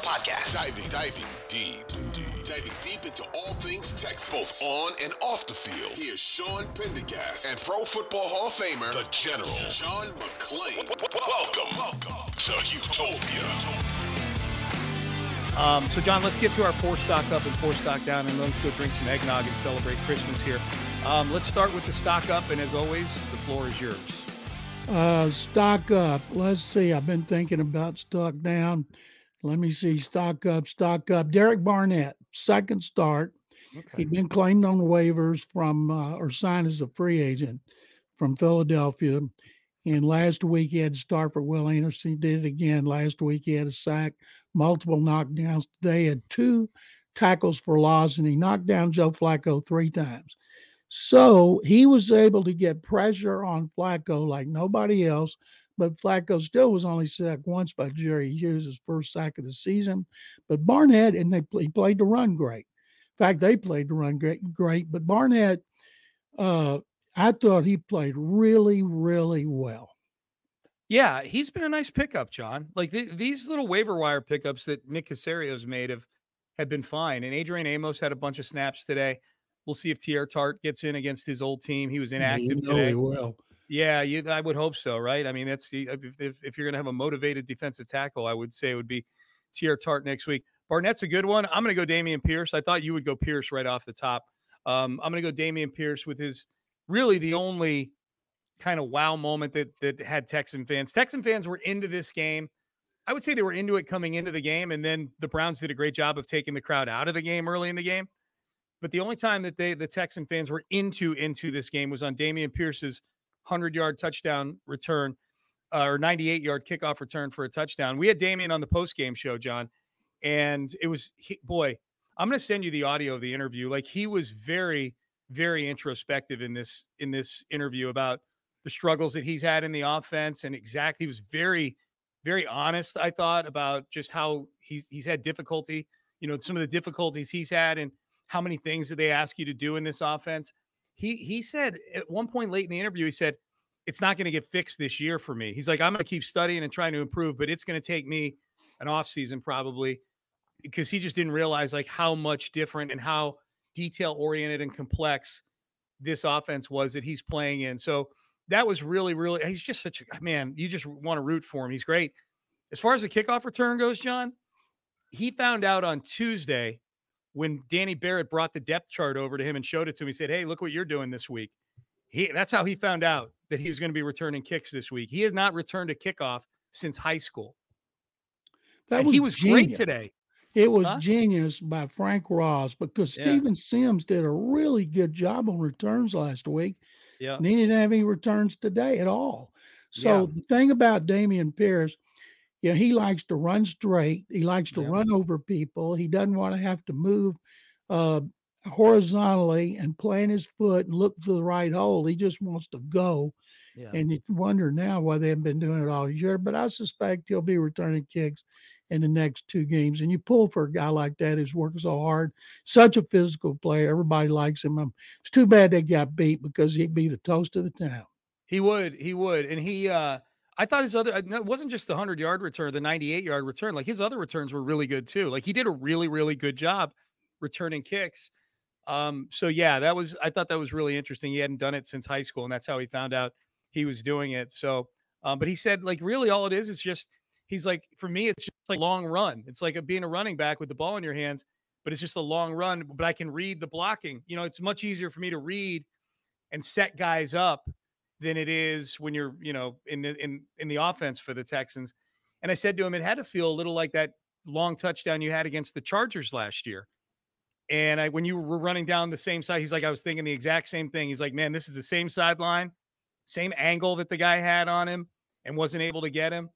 podcast. Diving, diving deep, deep, diving deep into all things Texas, both on and off the field. Here's Sean Pendergast and Pro Football Hall of Famer, the General, John McClain. Welcome, welcome to Utopia. Um, so, John, let's get to our four stock up and four stock down, and let's go drink some eggnog and celebrate Christmas here. Um, let's start with the stock up, and as always, the floor is yours. Uh, stock up. Let's see. I've been thinking about stock down. Let me see. Stock up, stock up. Derek Barnett, second start. Okay. He'd been claimed on waivers from uh, or signed as a free agent from Philadelphia. And last week he had to start for Will Anderson. He did it again. Last week he had a sack, multiple knockdowns. Today had two tackles for loss, and he knocked down Joe Flacco three times. So he was able to get pressure on Flacco like nobody else. But Flacco still was only sacked once by Jerry Hughes, his first sack of the season. But Barnett, and they he played the run great. In fact, they played the run great, great. But Barnett, uh, I thought he played really, really well. Yeah, he's been a nice pickup, John. Like th- these little waiver wire pickups that Nick Caserio's made have have been fine. And Adrian Amos had a bunch of snaps today. We'll see if Teair Tart gets in against his old team. He was inactive you know today. He will. Yeah, you, I would hope so, right? I mean, that's the if, if, if you're going to have a motivated defensive tackle, I would say it would be Teair Tart next week. Barnett's a good one. I'm going to go Dameon Pierce. I thought you would go Pierce right off the top. Um, I'm going to go Dameon Pierce with his really the only kind of wow moment that that had Texan fans. Texan fans were into this game. I would say they were into it coming into the game, and then the Browns did a great job of taking the crowd out of the game early in the game. But the only time that they the Texan fans were into into this game was on Dameon Pierce's 100 yard touchdown return uh, or 98 yard kickoff return for a touchdown. We had Dameon on the post game show, John, and it was he, boy. I'm going to send you the audio of the interview. Like he was very, very introspective in this in this interview about the struggles that he's had in the offense, and exactly he was very, very honest. I thought about just how he's he's had difficulty. You know, some of the difficulties he's had, and how many things did they ask you to do in this offense. He he said at one point late in the interview, he said, It's not going to get fixed this year for me. He's like, I'm going to keep studying and trying to improve, but it's going to take me an off season probably because he just didn't realize like how much different and how detail oriented and complex this offense was that he's playing in. So that was really, really, he's just such a man. You just want to root for him. He's great. As far as the kickoff return goes, John, he found out on Tuesday when Danny Barrett brought the depth chart over to him and showed it to him. He said, Hey, look what you're doing this week. He, that's how he found out that he was going to be returning kicks this week. He had not returned a kickoff since high school. That and was he was genius. great today. It was Huh? genius by Frank Ross because Yeah. Steven Sims did a really good job on returns last week. Yeah. And he didn't have any returns today at all. So the thing about Dameon Pierce, yeah, he likes to run straight. He likes to Yeah. run over people. He doesn't want to have to move uh, horizontally and plant his foot and look for the right hole. He just wants to go. Yeah. And you wonder now why they haven't been doing it all year. But I suspect he'll be returning kicks in the next two games. And you pull for a guy like that who's working so hard, such a physical player. Everybody likes him. Um, It's too bad they got beat because he'd be the toast of the town. He would, he would, and he. uh I thought his other. It wasn't just the hundred yard return, the ninety eight yard return. Like his other returns were really good too. Like he did a really, really good job returning kicks. Um, so yeah, that was. I thought that was really interesting. He hadn't done it since high school, and that's how he found out he was doing it. So, um, but he said like really all it is is just he's like for me it's just like long run. It's like a, being a running back with the ball in your hands, but it's just a long run. But I can read the blocking. You know, it's much easier for me to read and set guys up than it is when you're, you know, in the in in the offense for the Texans. And I said to him, it had to feel a little like that long touchdown you had against the Chargers last year. And I, when you were running down the same side, he's like, I was thinking the exact same thing. He's like, man, this is the same sideline, same angle that the guy had on him and wasn't able to get him.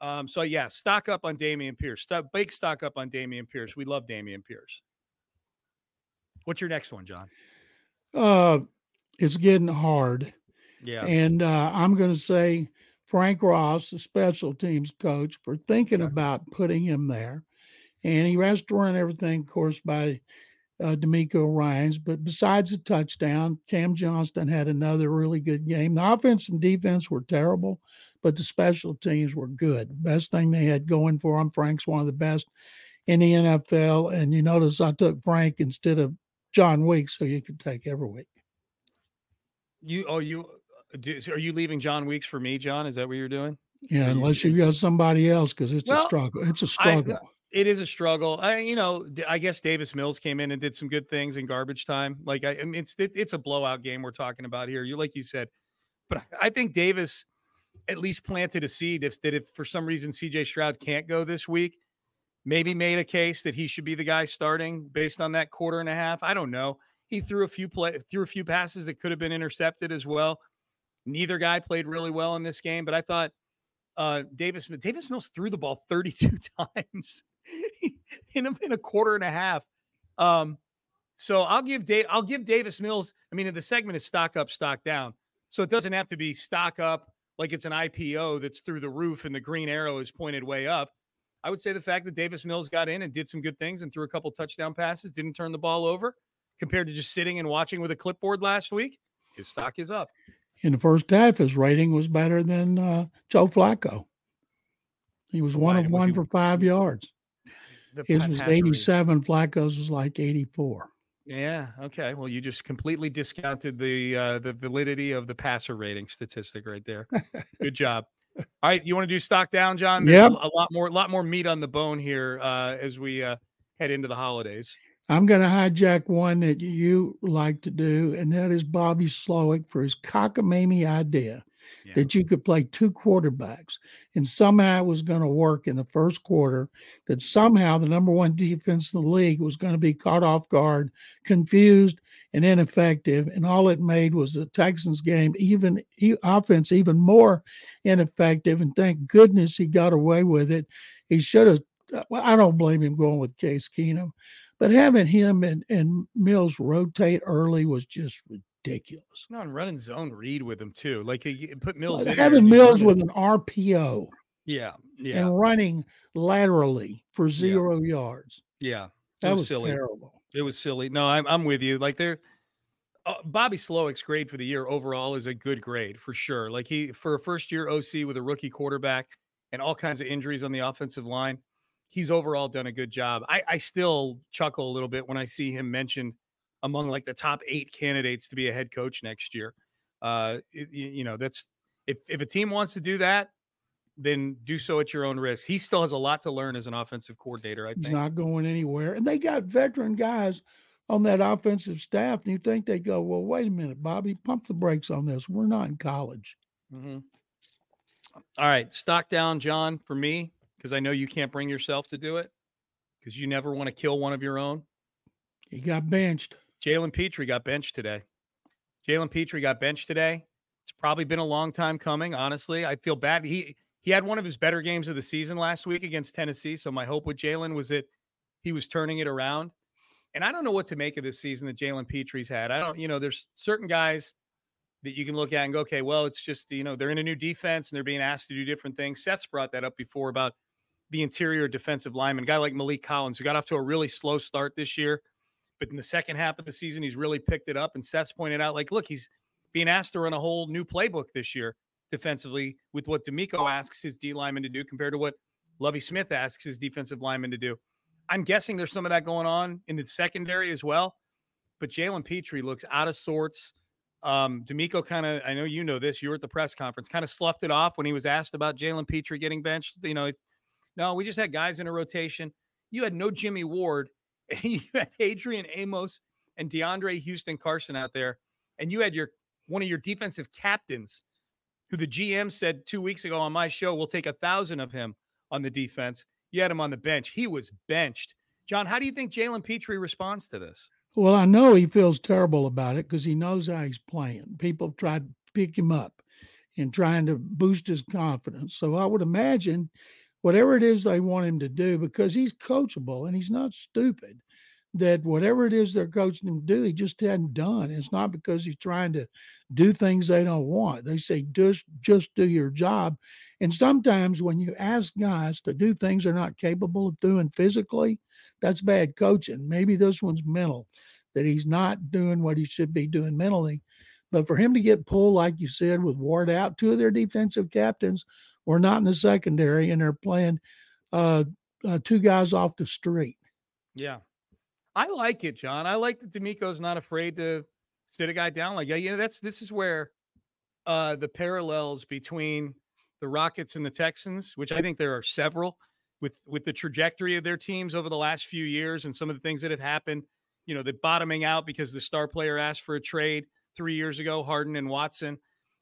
Um, so yeah, stock up on Dameon Pierce. Stock, big stock up on Dameon Pierce. We love Dameon Pierce. What's your next one, John? Uh, it's getting hard. Yeah. And uh, I'm going to say Frank Ross, the special teams coach, for thinking Okay. about putting him there. And he has to run everything, of course, by uh, DeMeco Ryans. But besides the touchdown, Cam Johnston had another really good game. The offense and defense were terrible, but the special teams were good. Best thing they had going for them. Frank's one of the best in the NFL. And you notice I took Frank instead of Jon Weeks, so you could take every week. You oh you do, are you leaving Jon Weeks for me, John? Is that what you're doing? Yeah, unless you got somebody else, because it's well, a struggle. It's a struggle. I, it is a struggle. I, you know, I guess Davis Mills came in and did some good things in garbage time. Like, I, I mean, it's it, it's a blowout game we're talking about here. You like you said, but I think Davis at least planted a seed. If that if for some reason C.J. Stroud can't go this week, maybe made a case that he should be the guy starting based on that quarter and a half. I don't know. He threw a few play threw a few passes that could have been intercepted as well. Neither guy played really well in this game, but I thought uh, Davis Davis Mills threw the ball 32 times in a, in a quarter and a half. Um, so I'll give Dave I'll give Davis Mills. I mean, the segment is stock up, stock down, so it doesn't have to be stock up like it's an IPO that's through the roof and the green arrow is pointed way up. I would say the fact that Davis Mills got in and did some good things and threw a couple touchdown passes, didn't turn the ball over, compared to just sitting and watching with a clipboard last week, his stock is up in the first half, his rating was better than uh, Joe Flacco. He was one of was one he, for five yards. His was 87. Flacco's was like 84. Yeah. Okay. Well, you just completely discounted the uh, the validity of the passer rating statistic right there. Good job. All right, you want to do stock down, John? Yeah. A lot more, a lot more meat on the bone here uh, as we uh, head into the holidays. I'm going to hijack one that you like to do, and that is Bobby Slowik for his cockamamie idea yeah. that you could play two quarterbacks, and somehow it was going to work in the first quarter. That somehow the number one defense in the league was going to be caught off guard, confused, and ineffective, and all it made was the Texans game even offense even more ineffective. And thank goodness he got away with it. He should have. Uh, well, I don't blame him going with Case Keenum but having him and, and Mills rotate early was just ridiculous. No, and running zone read with him too. Like he put Mills well, having Mills with an RPO. Yeah, yeah, and running laterally for zero yeah. yards. Yeah, that was, was, silly. terrible. It was silly. No, I'm I'm with you. Like there, uh, Bobby Slowik's grade for the year overall is a good grade for sure. Like he for a first year OC with a rookie quarterback and all kinds of injuries on the offensive line he's overall done a good job. I, I still chuckle a little bit when I see him mentioned among like the top eight candidates to be a head coach next year. Uh, it, you know, that's if if a team wants to do that, then do so at your own risk. He still has a lot to learn as an offensive coordinator. I think he's not going anywhere, and they got veteran guys on that offensive staff. And you think they go, well, wait a minute, Bobby, pump the brakes on this. We're not in college. Mm-hmm. All right, stock down, John. For me, because I know you can't bring yourself to do it because you never want to kill one of your own. He got benched. Jalen Pitre got benched today. Jalen Pitre got benched today. It's probably been a long time coming. Honestly, I feel bad. He he had one of his better games of the season last week against Tennessee. So my hope with Jalen was that he was turning it around. And I don't know what to make of this season that Jalen Pitre's had. I don't, you know, there's certain guys that you can look at and go, okay, well, it's just, you know, they're in a new defense and they're being asked to do different things. Seth's brought that up before about the interior defensive lineman, guy like Maliek Collins, who got off to a really slow start this year. But in the second half of the season, he's really picked it up. And Seth's pointed out, like, look, he's being asked to run a whole new playbook this year defensively with what DeMeco asks his D lineman to do compared to what Lovie Smith asks his defensive lineman to do. I'm guessing there's some of that going on in the secondary as well. But Jalen Pitre looks out of sorts. Um, DeMeco kind of, I know you know this, you were at the press conference, kind of sloughed it off when he was asked about Jalen Pitre getting benched. You know, no, we just had guys in a rotation. You had no Jimmy Ward, you had Adrian Amos and DeAndre Houston Carson out there, and you had your one of your defensive captains, who the GM said two weeks ago on my show, we'll take a thousand of him on the defense. You had him on the bench. He was benched. John, how do you think Jalen Pitre responds to this? Well, I know he feels terrible about it because he knows how he's playing. People tried to pick him up and trying to boost his confidence. So I would imagine whatever it is they want him to do because he's coachable and he's not stupid that whatever it is they're coaching him to do, he just hadn't done. It's not because he's trying to do things they don't want. They say just just do your job. And sometimes when you ask guys to do things they're not capable of doing physically, that's bad coaching. Maybe this one's mental, that he's not doing what he should be doing mentally. But for him to get pulled, like you said, with Ward out, two of their defensive captains were not in the secondary and they're playing uh, uh, two guys off the street. Yeah. I like it, John. I like that DeMeco's not afraid to sit a guy down. Like, yeah, you know, that's this is where uh the parallels between the Rockets and the Texans, which I think there are several with with the trajectory of their teams over the last few years and some of the things that have happened. You know, the bottoming out because the star player asked for a trade three years ago, Harden and Watson,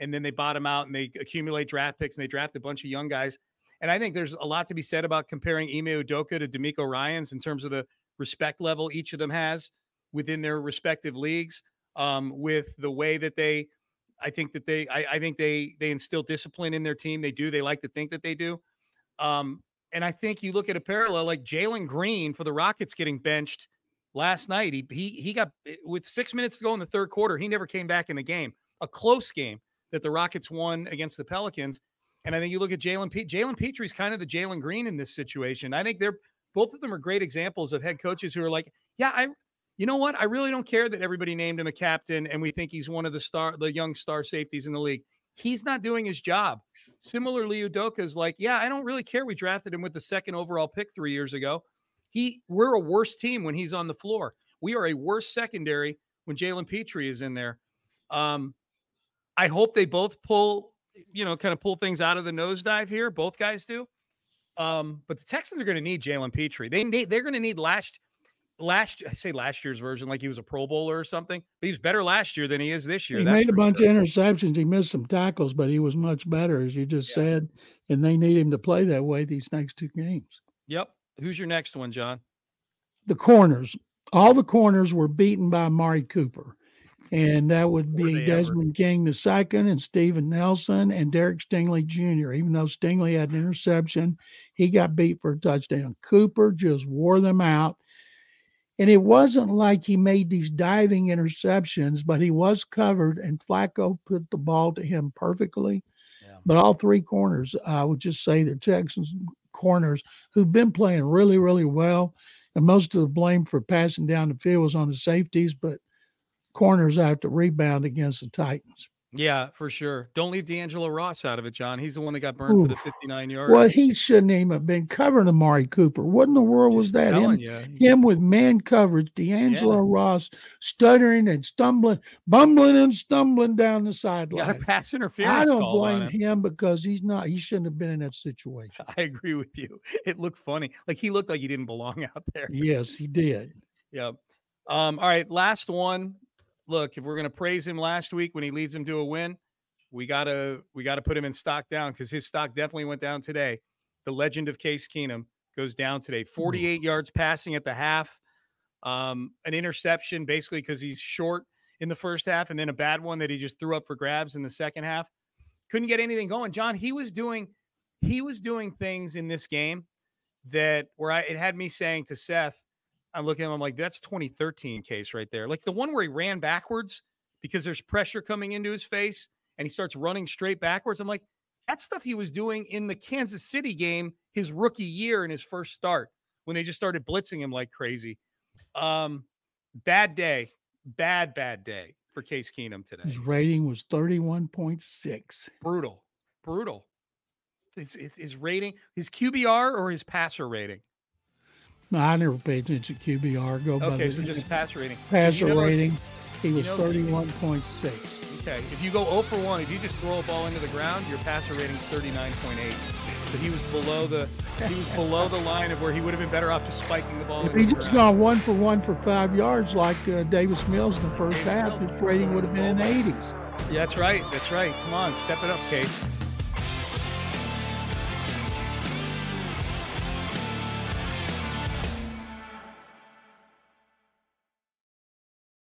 and then they bottom out and they accumulate draft picks and they draft a bunch of young guys. And I think there's a lot to be said about comparing Ime Udoka to DeMeco Ryans in terms of the respect level each of them has within their respective leagues. Um, with the way that they, I think that they, I, I, think they they instill discipline in their team. They do. They like to think that they do. Um, and I think you look at a parallel like Jalen Green for the Rockets getting benched last night. He he he got eh, with six minutes to go in the third quarter. He never came back in the game. A close game that the Rockets won against the Pelicans. And I think you look at Jalen P- Jalen Pitre's kind of the Jalen Green in this situation. I think they're both of them are great examples of head coaches who are like, yeah, I, you know what? I really don't care that everybody named him a captain and we think he's one of the star, the young star safeties in the league. He's not doing his job. Similarly, Udoka is like, yeah, I don't really care. We drafted him with the second overall pick three years ago. He, we're a worse team when he's on the floor. We are a worse secondary when Jalen Pitre is in there. Um, I hope they both pull, you know, kind of pull things out of the nosedive here. Both guys do. Um, but the Texans are going to need Jalen Pitre. They need, they're going to need last last I say last year's version like he was a Pro Bowler or something, but he's better last year than he is this year. He made a bunch sure. of interceptions. He missed some tackles, but he was much better, as you just yeah. said. And they need him to play that way these next two games. Yep. Who's your next one, John? The corners. All the corners were beaten by Amari Cooper and that would be Desmond ever? King the second, and Steven Nelson and Derek Stingley Jr. Even though Stingley had an interception, he got beat for a touchdown. Cooper just wore them out. And it wasn't like he made these diving interceptions, but he was covered, and Flacco put the ball to him perfectly. Yeah. But all three corners, I would just say the Texans corners who've been playing really, really well. And most of the blame for passing down the field was on the safeties, but corners out to rebound against the Titans. Yeah, for sure. Don't leave D'Angelo Ross out of it, John. He's the one that got burned Ooh. for the 59 yards. Well, he shouldn't even have been covering Amari Cooper. What in the world Just was that? Him, him with man coverage, D'Angelo yeah. Ross stuttering and stumbling, bumbling and stumbling down the sideline. Got a pass interference. I don't blame him. him because he's not. He shouldn't have been in that situation. I agree with you. It looked funny. Like he looked like he didn't belong out there. Yes, he did. Yep. Um, all right, last one look, if we're going to praise him last week when he leads him to a win, we gotta we gotta put him in stock down because his stock definitely went down today. The legend of Case Keenum goes down today. 48 mm. yards passing at the half, um, an interception basically because he's short in the first half, and then a bad one that he just threw up for grabs in the second half. Couldn't get anything going. John, he was doing he was doing things in this game that where I it had me saying to Seth, I'm looking at him, I'm like, that's 2013 case right there. Like the one where he ran backwards because there's pressure coming into his face and he starts running straight backwards. I'm like, that stuff he was doing in the Kansas City game his rookie year in his first start when they just started blitzing him like crazy. Um, bad day, bad, bad day for Case Keenum today. His rating was 31.6. Brutal, brutal. His, his, his rating, his QBR or his passer rating? No, I never paid attention to QBR. Go by okay, so just passer rating. Passer you know rating, he was thirty-one point six. Okay, if you go 0 for 1, if you just throw a ball into the ground, your passer rating's 39.8. So he was below the he was below the line of where he would have been better off just spiking the ball. If he just gone one for one for five yards like uh, Davis Mills in the first Davis half, Mills his rating would have been in the 80s. Yeah, that's right. That's right. Come on, step it up, Case.